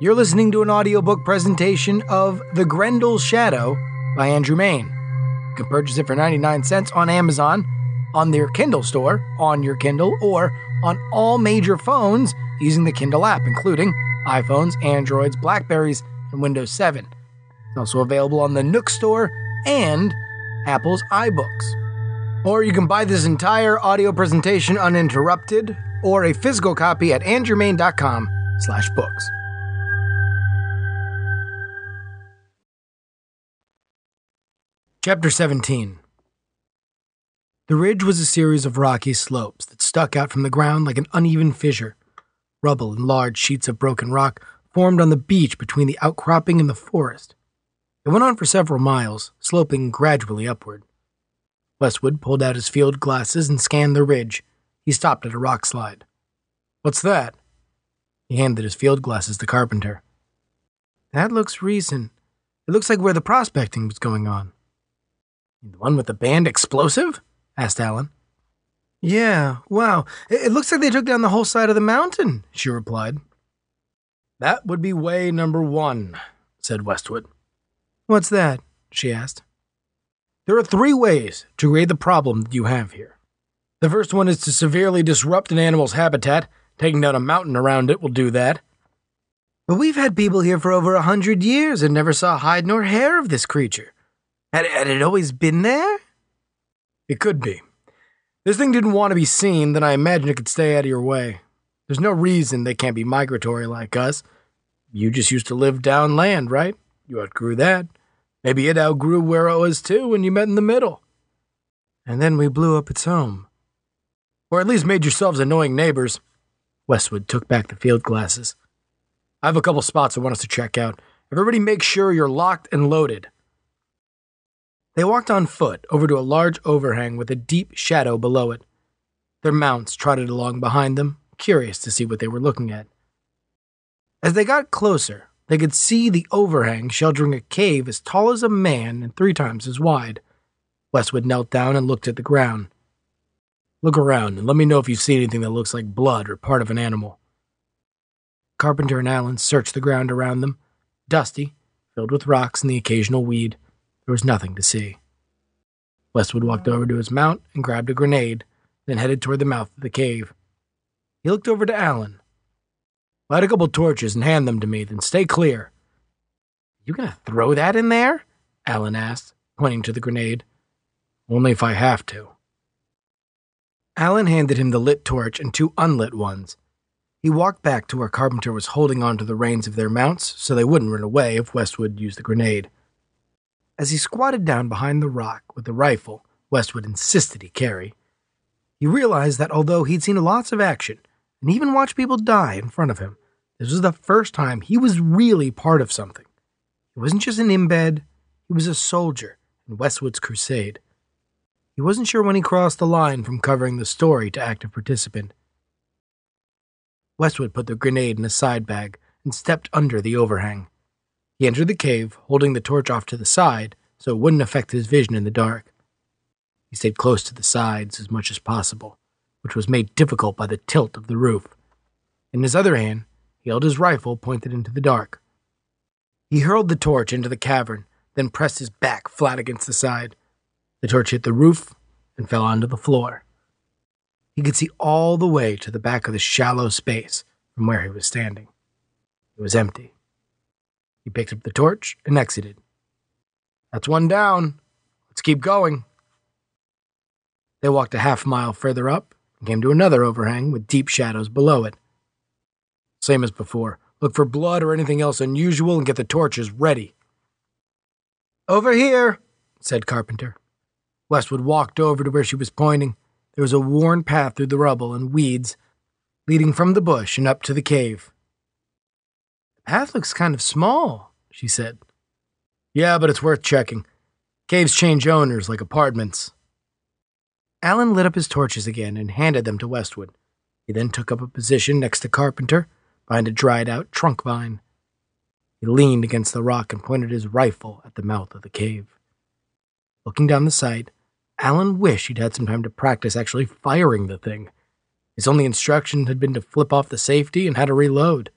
You're listening to an audiobook presentation of The Grendel's Shadow by Andrew Mayne. You can purchase it for 99 cents on Amazon, on their Kindle store, on your Kindle, or on all major phones using the Kindle app, including iPhones, Androids, Blackberries, and Windows 7. It's also available on the Nook store and Apple's iBooks. Or you can buy this entire audio presentation uninterrupted or a physical copy at andrewmayne.com slash books. Chapter 17 The ridge was a series of rocky slopes that stuck out from the ground like an uneven fissure. Rubble and large sheets of broken rock formed on the beach between the outcropping and the forest. It went on for several miles, sloping gradually upward. Westwood pulled out his field glasses and scanned the ridge. He stopped at a rock slide. What's that? He handed his field glasses to Carpenter. That looks recent. It looks like where the prospecting was going on. The one with the banned explosive? asked Alan. Yeah, wow. It, looks like they took down the whole side of the mountain, she replied. That would be way number one, said Westwood. What's that? she asked. There are three ways to create the problem that you have here. The first one is to severely disrupt an animal's habitat. Taking down a mountain around it will do that. But we've had people here for over a hundred years and never saw hide nor hair of this creature. Had, had it always been there? It could be. This thing didn't want to be seen, then I imagine it could stay out of your way. There's no reason they can't be migratory like us. You just used to live down land, right? You outgrew that. Maybe it outgrew where it was too when you met in the middle. And then we blew up its home. Or at least made yourselves annoying neighbors. Westwood took back the field glasses. I have a couple spots I want us to check out. Everybody make sure you're locked and loaded. They walked on foot over to a large overhang with a deep shadow below it. Their mounts trotted along behind them, curious to see what they were looking at. As they got closer, they could see the overhang sheltering a cave as tall as a man and three times as wide. Westwood knelt down and looked at the ground. Look around and let me know if you see anything that looks like blood or part of an animal. Carpenter and Allen searched the ground around them, dusty, filled with rocks and the occasional weed. There was nothing to see. Westwood walked over to his mount and grabbed a grenade, then headed toward the mouth of the cave. He looked over to Allen. Light a couple torches and hand them to me, then stay clear. You gonna throw that in there? Allen asked, pointing to the grenade. Only if I have to. Allen handed him the lit torch and two unlit ones. He walked back to where Carpenter was holding onto the reins of their mounts so they wouldn't run away if Westwood used the grenade. As he squatted down behind the rock with the rifle Westwood insisted he carry, he realized that although he'd seen lots of action and even watched people die in front of him, this was the first time he was really part of something. He wasn't just an embed, he was a soldier in Westwood's crusade. He wasn't sure when he crossed the line from covering the story to active participant. Westwood put the grenade in a side bag and stepped under the overhang. He entered the cave, holding the torch off to the side so it wouldn't affect his vision in the dark. He stayed close to the sides as much as possible, which was made difficult by the tilt of the roof. In his other hand, he held his rifle pointed into the dark. He hurled the torch into the cavern, then pressed his back flat against the side. The torch hit the roof and fell onto the floor. He could see all the way to the back of the shallow space from where he was standing. It was empty. He picked up the torch and exited. That's one down. Let's keep going. They walked a half mile further up and came to another overhang with deep shadows below it. Same as before. Look for blood or anything else unusual and get the torches ready. Over here, said Carpenter. Westwood walked over to where she was pointing. There was a worn path through the rubble and weeds leading from the bush and up to the cave path looks kind of small, she said. Yeah, but it's worth checking. Caves change owners like apartments. Alan lit up his torches again and handed them to Westwood. He then took up a position next to Carpenter, behind a dried out trunk vine. He leaned against the rock and pointed his rifle at the mouth of the cave. Looking down the sight, Alan wished he'd had some time to practice actually firing the thing. His only instruction had been to flip off the safety and how to reload.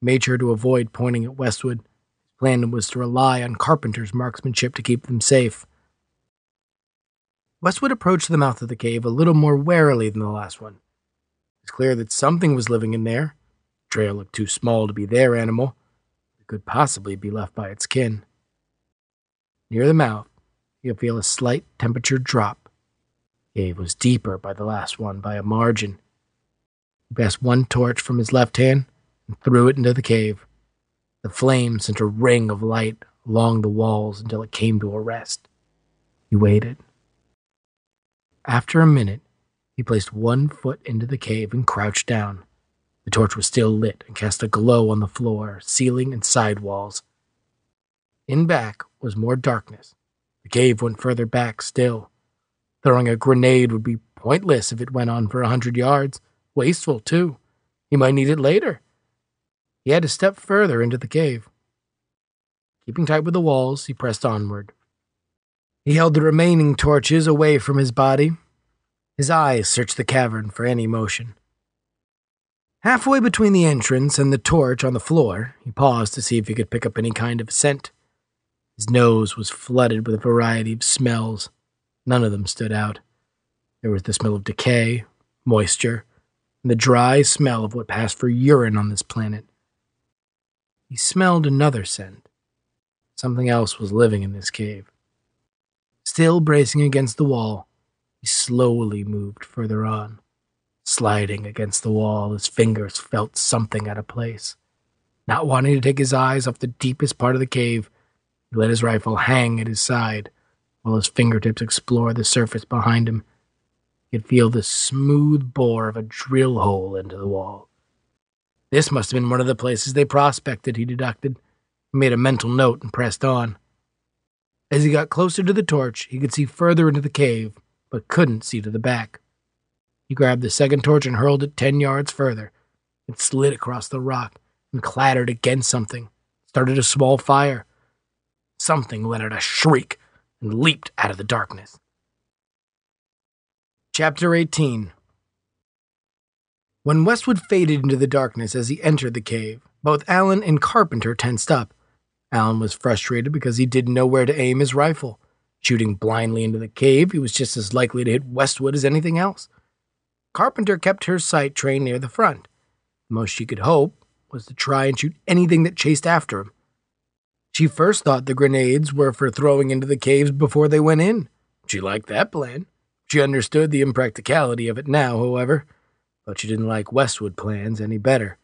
He made sure to avoid pointing at Westwood. His plan was to rely on Carpenter's marksmanship to keep them safe. Westwood approached the mouth of the cave a little more warily than the last one. It was clear that something was living in there. The trail looked too small to be their animal. It could possibly be left by its kin. Near the mouth, you could feel a slight temperature drop. The cave was deeper by the last one by a margin. He passed one torch from his left hand and threw it into the cave. The flame sent a ring of light along the walls until it came to a rest. He waited. After a minute, he placed one foot into the cave and crouched down. The torch was still lit and cast a glow on the floor, ceiling, and side walls. In back was more darkness. The cave went further back still. Throwing a grenade would be pointless if it went on for a hundred yards. Wasteful, too. He might need it later. He had to step further into the cave. Keeping tight with the walls, he pressed onward. He held the remaining torches away from his body. His eyes searched the cavern for any motion. Halfway between the entrance and the torch on the floor, he paused to see if he could pick up any kind of scent. His nose was flooded with a variety of smells. None of them stood out. There was the smell of decay, moisture, and the dry smell of what passed for urine on this planet. He smelled another scent. Something else was living in this cave. Still bracing against the wall, he slowly moved further on. Sliding against the wall, his fingers felt something out of place. Not wanting to take his eyes off the deepest part of the cave, he let his rifle hang at his side while his fingertips explored the surface behind him. He could feel the smooth bore of a drill hole into the wall. This must have been one of the places they prospected, he deducted. He made a mental note and pressed on. As he got closer to the torch, he could see further into the cave, but couldn't see to the back. He grabbed the second torch and hurled it ten yards further. It slid across the rock and clattered against something, started a small fire. Something let out a shriek and leaped out of the darkness. Chapter 18 When Westwood faded into the darkness as he entered the cave, both Allen and Carpenter tensed up. Allen was frustrated because he didn't know where to aim his rifle. Shooting blindly into the cave, he was just as likely to hit Westwood as anything else. Carpenter kept her sight trained near the front. The most she could hope was to try and shoot anything that chased after him. She first thought the grenades were for throwing into the caves before they went in. She liked that plan. She understood the impracticality of it now, however, but she didn't like Westwood plans any better,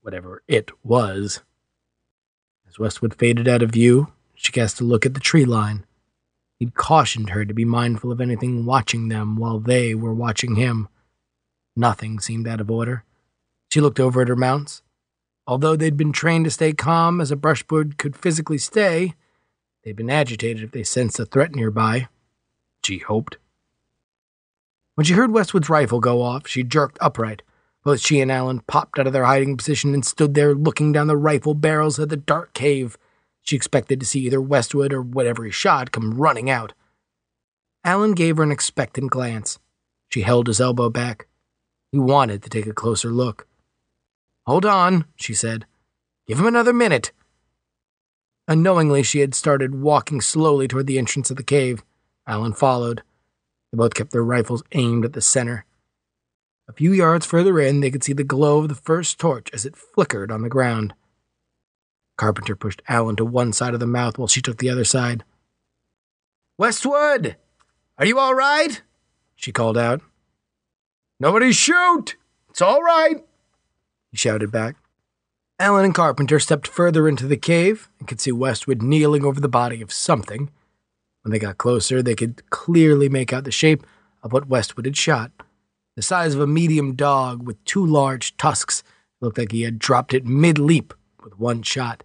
whatever it was. As Westwood faded out of view, she cast a look at the tree line. He'd cautioned her to be mindful of anything watching them while they were watching him. Nothing seemed out of order. She looked over at her mounts. Although they'd been trained to stay calm as a brushwood could physically stay, they'd been agitated if they sensed a threat nearby. She hoped. When she heard Westwood's rifle go off, she jerked upright. Both she and Allen popped out of their hiding position and stood there looking down the rifle barrels at the dark cave. She expected to see either Westwood or whatever he shot come running out. Allen gave her an expectant glance. She held his elbow back. He wanted to take a closer look. Hold on, she said. Give him another minute. Unknowingly, she had started walking slowly toward the entrance of the cave. Allen followed. They both kept their rifles aimed at the center. A few yards further in, they could see the glow of the first torch as it flickered on the ground. Carpenter pushed Allen to one side of the mouth while she took the other side. Westwood! Are you all right? She called out. Nobody shoot! It's all right, he shouted back. Allen and Carpenter stepped further into the cave and could see Westwood kneeling over the body of something. When they got closer, they could clearly make out the shape of what Westwood had shot the size of a medium dog with two large tusks. It looked like he had dropped it mid leap with one shot.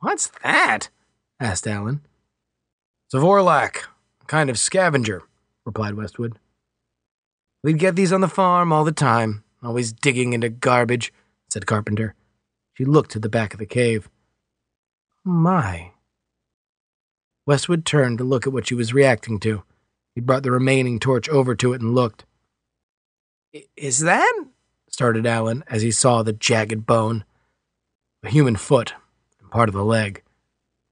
What's that? asked Allen. It's a Vorlak, a kind of scavenger, replied Westwood. We'd get these on the farm all the time, always digging into garbage, said Carpenter. She looked to the back of the cave. My. Westwood turned to look at what she was reacting to. He brought the remaining torch over to it and looked. Is that? started Allen as he saw the jagged bone. a human foot, and part of the leg.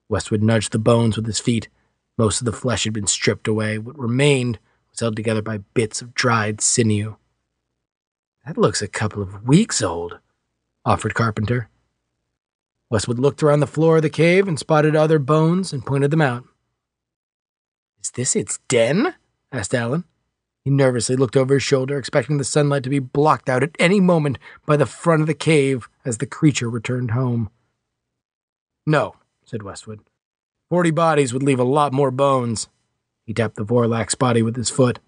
Westwood nudged the bones with his feet. Most of the flesh had been stripped away. What remained was held together by bits of dried sinew. That looks a couple of weeks old, offered Carpenter. Westwood looked around the floor of the cave and spotted other bones and pointed them out. Is this its den? asked Alan. He nervously looked over his shoulder, expecting the sunlight to be blocked out at any moment by the front of the cave as the creature returned home. No, said Westwood. Forty bodies would leave a lot more bones. He tapped the Vorlax body with his foot.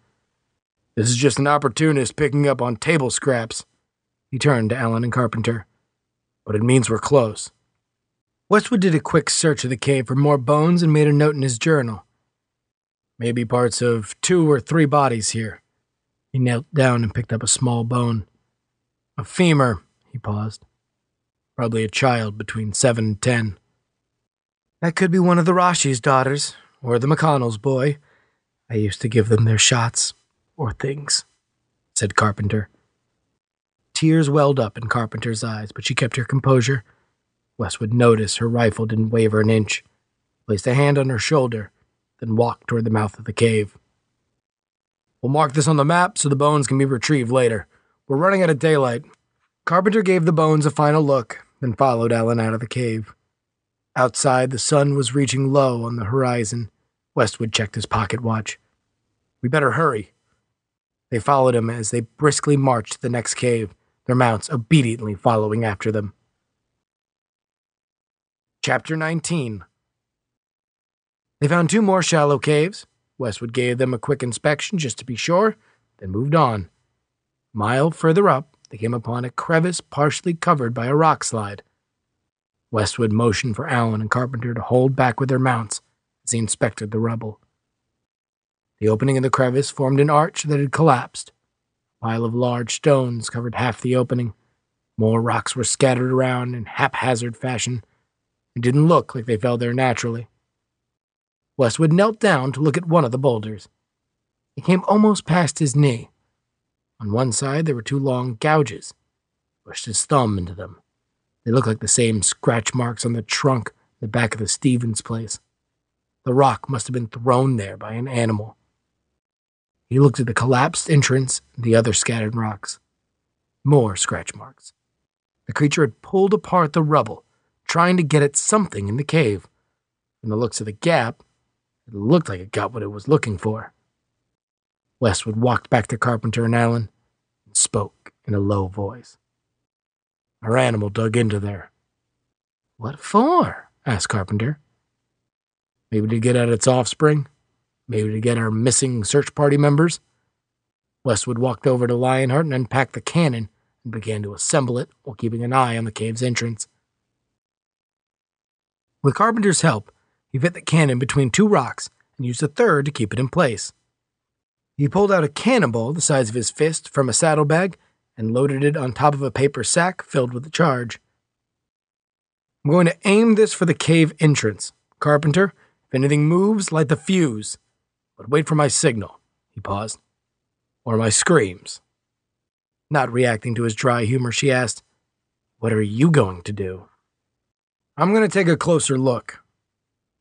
This is just an opportunist picking up on table scraps. He turned to Alan and Carpenter. But it means we're close. Westwood did a quick search of the cave for more bones and made a note in his journal. Maybe parts of two or three bodies here. He knelt down and picked up a small bone. A femur, he paused. Probably a child between seven and ten. That could be one of the Rashi's daughters, or the McConnell's boy. I used to give them their shots, or things, said Carpenter. Tears welled up in Carpenter's eyes, but she kept her composure. Westwood noticed her rifle didn't waver an inch, placed a hand on her shoulder, then walked toward the mouth of the cave. We'll mark this on the map so the bones can be retrieved later. We're running out of daylight. Carpenter gave the bones a final look, then followed Ellen out of the cave. Outside, the sun was reaching low on the horizon. Westwood checked his pocket watch. We better hurry. They followed him as they briskly marched to the next cave, their mounts obediently following after them. Chapter 19 they found two more shallow caves. Westwood gave them a quick inspection just to be sure, then moved on. A mile further up, they came upon a crevice partially covered by a rock slide. Westwood motioned for Allen and Carpenter to hold back with their mounts as he inspected the rubble. The opening in the crevice formed an arch that had collapsed. A pile of large stones covered half the opening. More rocks were scattered around in haphazard fashion. It didn't look like they fell there naturally. Westwood knelt down to look at one of the boulders. It came almost past his knee. On one side, there were two long gouges. He pushed his thumb into them. They looked like the same scratch marks on the trunk in the back of the Stevens place. The rock must have been thrown there by an animal. He looked at the collapsed entrance and the other scattered rocks. More scratch marks. The creature had pulled apart the rubble, trying to get at something in the cave. From the looks of the gap, it looked like it got what it was looking for. Westwood walked back to Carpenter and Allen and spoke in a low voice. Our animal dug into there. What for? asked Carpenter. Maybe to get at its offspring? Maybe to get our missing search party members? Westwood walked over to Lionheart and unpacked the cannon and began to assemble it while keeping an eye on the cave's entrance. With Carpenter's help, he fit the cannon between two rocks and used a third to keep it in place. He pulled out a cannonball the size of his fist from a saddlebag and loaded it on top of a paper sack filled with the charge. I'm going to aim this for the cave entrance. Carpenter, if anything moves, light the fuse. But wait for my signal, he paused. Or my screams. Not reacting to his dry humor, she asked, What are you going to do? I'm going to take a closer look.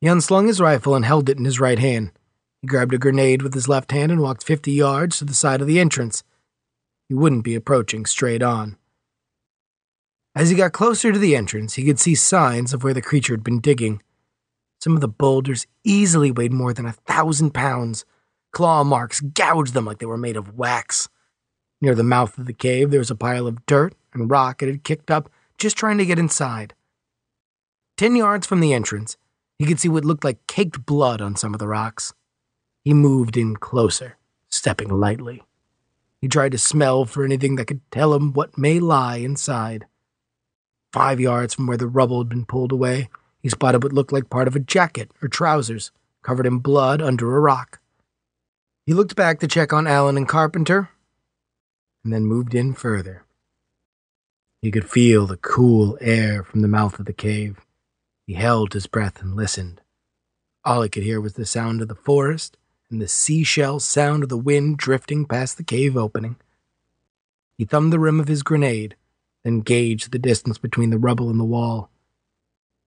He unslung his rifle and held it in his right hand. He grabbed a grenade with his left hand and walked 50 yards to the side of the entrance. He wouldn't be approaching straight on. As he got closer to the entrance, he could see signs of where the creature had been digging. Some of the boulders easily weighed more than a thousand pounds. Claw marks gouged them like they were made of wax. Near the mouth of the cave, there was a pile of dirt and rock it had kicked up just trying to get inside. Ten yards from the entrance, he could see what looked like caked blood on some of the rocks. He moved in closer, stepping lightly. He tried to smell for anything that could tell him what may lie inside. Five yards from where the rubble had been pulled away, he spotted what looked like part of a jacket or trousers covered in blood under a rock. He looked back to check on Allen and Carpenter, and then moved in further. He could feel the cool air from the mouth of the cave. He held his breath and listened. All he could hear was the sound of the forest and the seashell sound of the wind drifting past the cave opening. He thumbed the rim of his grenade, then gauged the distance between the rubble and the wall.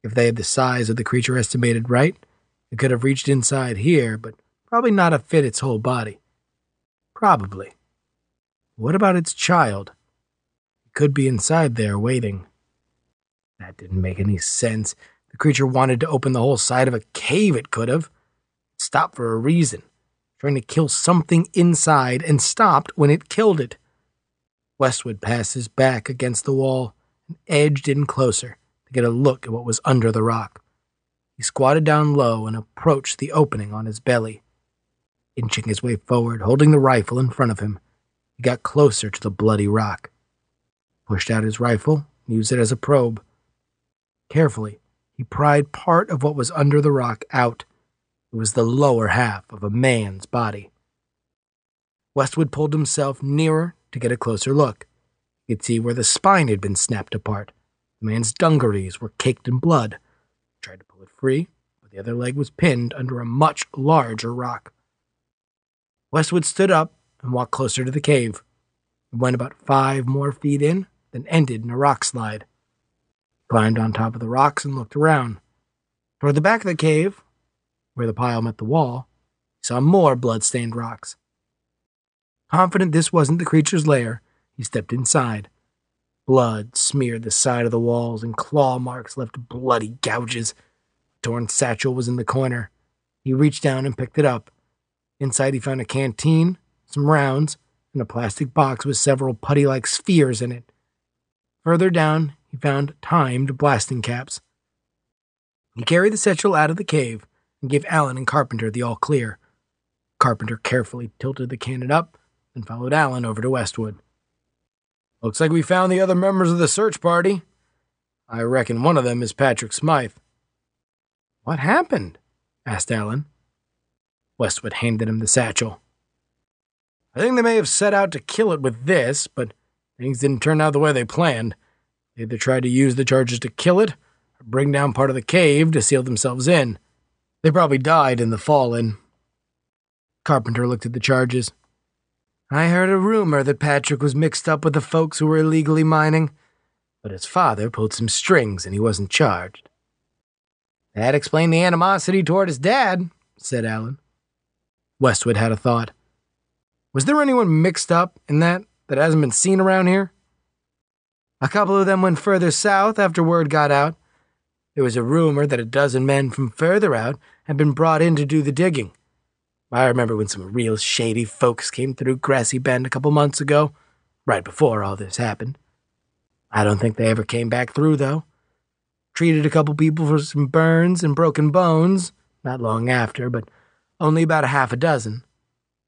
If they had the size of the creature estimated right, it could have reached inside here, but probably not have fit its whole body. Probably. What about its child? It could be inside there waiting. That didn't make any sense. The creature wanted to open the whole side of a cave, it could have. It stopped for a reason, trying to kill something inside, and stopped when it killed it. Westwood passed his back against the wall and edged in closer to get a look at what was under the rock. He squatted down low and approached the opening on his belly. Inching his way forward, holding the rifle in front of him, he got closer to the bloody rock. Pushed out his rifle used it as a probe. Carefully, he pried part of what was under the rock out. It was the lower half of a man's body. Westwood pulled himself nearer to get a closer look. He could see where the spine had been snapped apart. The man's dungarees were caked in blood. He tried to pull it free, but the other leg was pinned under a much larger rock. Westwood stood up and walked closer to the cave. He went about five more feet in, then ended in a rock slide climbed on top of the rocks and looked around. Toward the back of the cave, where the pile met the wall, he saw more blood-stained rocks. Confident this wasn't the creature's lair, he stepped inside. Blood smeared the side of the walls, and claw marks left bloody gouges. A torn satchel was in the corner. He reached down and picked it up. Inside, he found a canteen, some rounds, and a plastic box with several putty like spheres in it. Further down, he found timed blasting caps. He carried the satchel out of the cave and gave Allen and Carpenter the all clear. Carpenter carefully tilted the cannon up and followed Allen over to Westwood. Looks like we found the other members of the search party. I reckon one of them is Patrick Smythe. What happened? asked Allen. Westwood handed him the satchel. I think they may have set out to kill it with this, but things didn't turn out the way they planned. They either tried to use the charges to kill it or bring down part of the cave to seal themselves in. They probably died in the fall. Carpenter looked at the charges. I heard a rumor that Patrick was mixed up with the folks who were illegally mining, but his father pulled some strings and he wasn't charged. That explained the animosity toward his dad, said Allen. Westwood had a thought. Was there anyone mixed up in that that hasn't been seen around here? A couple of them went further south after word got out. There was a rumor that a dozen men from further out had been brought in to do the digging. I remember when some real shady folks came through Grassy Bend a couple months ago, right before all this happened. I don't think they ever came back through, though. Treated a couple people for some burns and broken bones, not long after, but only about a half a dozen.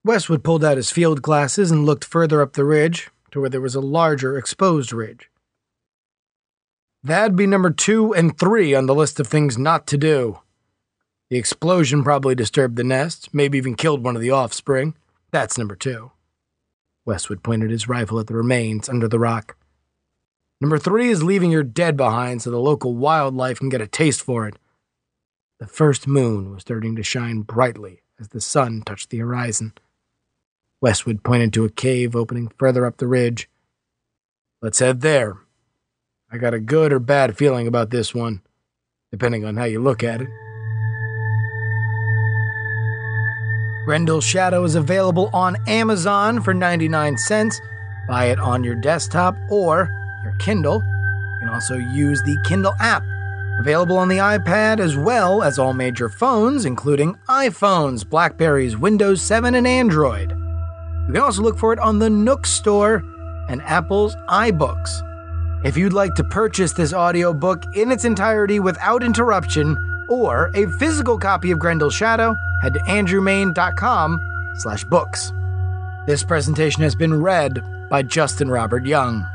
Westwood pulled out his field glasses and looked further up the ridge to where there was a larger exposed ridge. That'd be number two and three on the list of things not to do. The explosion probably disturbed the nest, maybe even killed one of the offspring. That's number two. Westwood pointed his rifle at the remains under the rock. Number three is leaving your dead behind so the local wildlife can get a taste for it. The first moon was starting to shine brightly as the sun touched the horizon. Westwood pointed to a cave opening further up the ridge. Let's head there, I got a good or bad feeling about this one, depending on how you look at it. Grendel's Shadow is available on Amazon for 99 cents. Buy it on your desktop or your Kindle. You can also use the Kindle app, available on the iPad as well as all major phones, including iPhones, Blackberries, Windows 7, and Android. You can also look for it on the Nook Store and Apple's iBooks. If you'd like to purchase this audiobook in its entirety without interruption or a physical copy of Grendel's Shadow, head to andrewmayne.com slash books. This presentation has been read by Justin Robert Young.